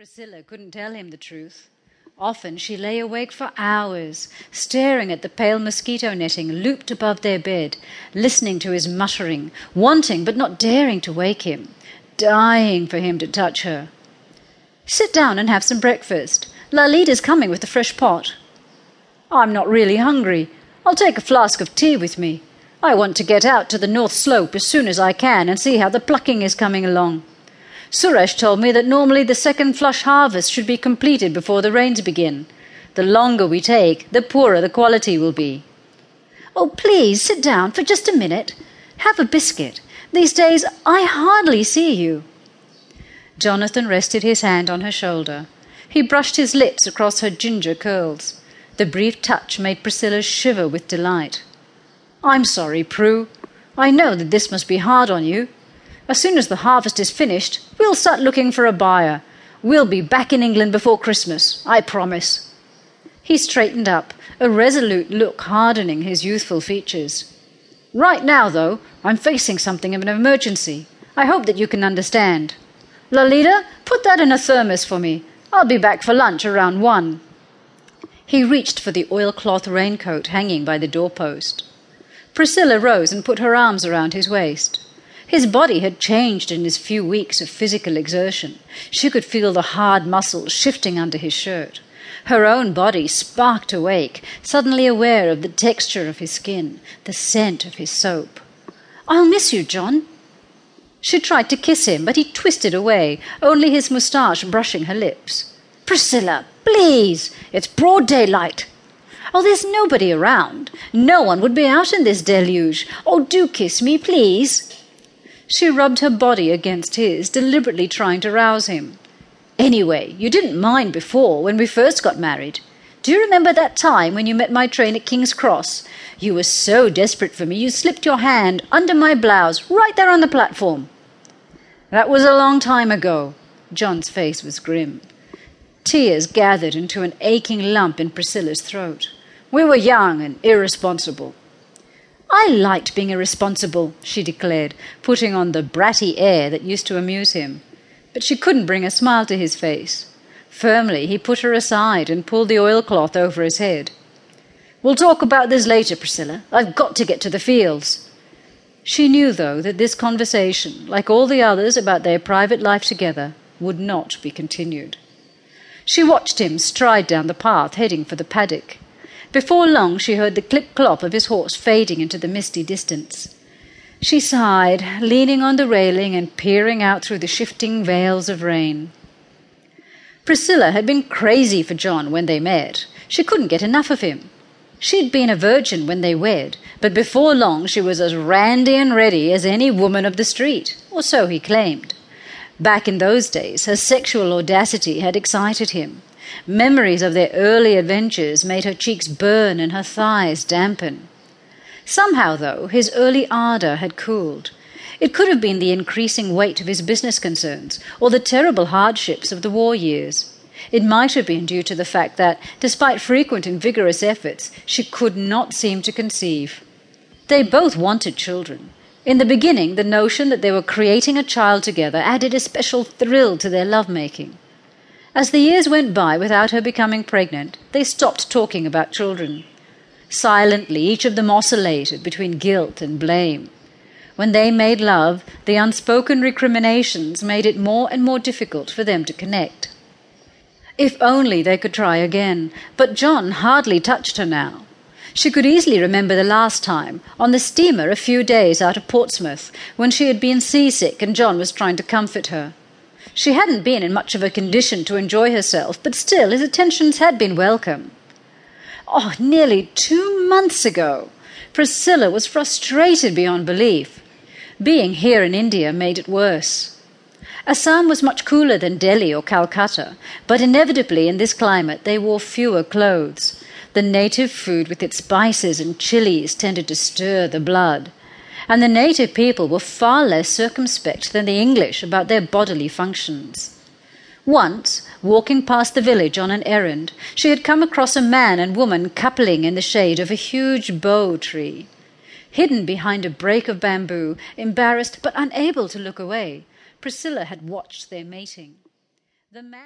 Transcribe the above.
Priscilla couldn't tell him the truth. Often she lay awake for hours, staring at the pale mosquito netting looped above their bed, listening to his muttering, wanting but not daring to wake him, dying for him to touch her. Sit down and have some breakfast. Lalita's coming with a fresh pot. I'm not really hungry. I'll take a flask of tea with me. I want to get out to the North Slope as soon as I can and see how the plucking is coming along. Suresh told me that normally the second flush harvest should be completed before the rains begin. The longer we take, the poorer the quality will be. Oh, please sit down for just a minute. Have a biscuit. These days I hardly see you. Jonathan rested his hand on her shoulder. He brushed his lips across her ginger curls. The brief touch made Priscilla shiver with delight. I'm sorry, Prue. I know that this must be hard on you. As soon as the harvest is finished, we'll start looking for a buyer. We'll be back in England before Christmas, I promise. He straightened up, a resolute look hardening his youthful features. Right now, though, I'm facing something of an emergency. I hope that you can understand. Lalita, put that in a thermos for me. I'll be back for lunch around one. He reached for the oilcloth raincoat hanging by the doorpost. Priscilla rose and put her arms around his waist. His body had changed in his few weeks of physical exertion. She could feel the hard muscles shifting under his shirt. Her own body sparked awake, suddenly aware of the texture of his skin, the scent of his soap. I'll miss you, Jon. She tried to kiss him, but he twisted away, only his moustache brushing her lips. Priscilla, please! It's broad daylight. Oh, there's nobody around. No one would be out in this deluge. Oh, do kiss me, please. She rubbed her body against his, deliberately trying to rouse him. Anyway, you didn't mind before, when we first got married. Do you remember that time when you met my train at King's Cross? You were so desperate for me, you slipped your hand under my blouse right there on the platform. That was a long time ago. Jon's face was grim. Tears gathered into an aching lump in Priscilla's throat. We were young and irresponsible. I liked being irresponsible, she declared, putting on the bratty air that used to amuse him. But she couldn't bring a smile to his face. Firmly, he put her aside and pulled the oilcloth over his head. We'll talk about this later, Priscilla. I've got to get to the fields. She knew, though, that this conversation, like all the others about their private life together, would not be continued. She watched him stride down the path, heading for the paddock. Before long, she heard the clip clop of his horse fading into the misty distance. She sighed, leaning on the railing and peering out through the shifting veils of rain. Priscilla had been crazy for Jon when they met. She couldn't get enough of him. She'd been a virgin when they wed, but before long she was as randy and ready as any woman of the street, or so he claimed. Back in those days, her sexual audacity had excited him. Memories of their early adventures made her cheeks burn and her thighs dampen. Somehow, though, his early ardour had cooled. It could have been the increasing weight of his business concerns or the terrible hardships of the war years. It might have been due to the fact that, despite frequent and vigorous efforts, she could not seem to conceive. They both wanted children. In the beginning, the notion that they were creating a child together added a special thrill to their lovemaking. As the years went by without her becoming pregnant, they stopped talking about children. Silently, each of them oscillated between guilt and blame. When they made love, the unspoken recriminations made it more and more difficult for them to connect. If only they could try again, but Jon hardly touched her now. She could easily remember the last time, on the steamer a few days out of Portsmouth, when she had been seasick and Jon was trying to comfort her. She hadn't been in much of a condition to enjoy herself, but still his attentions had been welcome. Oh, nearly two months ago! Priscilla was frustrated beyond belief. Being here in India made it worse. Assam was much cooler than Delhi or Calcutta, but inevitably in this climate they wore fewer clothes. The native food with its spices and chilies tended to stir the blood and the native people were far less circumspect than the English about their bodily functions. Once, walking past the village on an errand, she had come across a man and woman coupling in the shade of a huge bo tree. Hidden behind a brake of bamboo, embarrassed but unable to look away, Priscilla had watched their mating. The man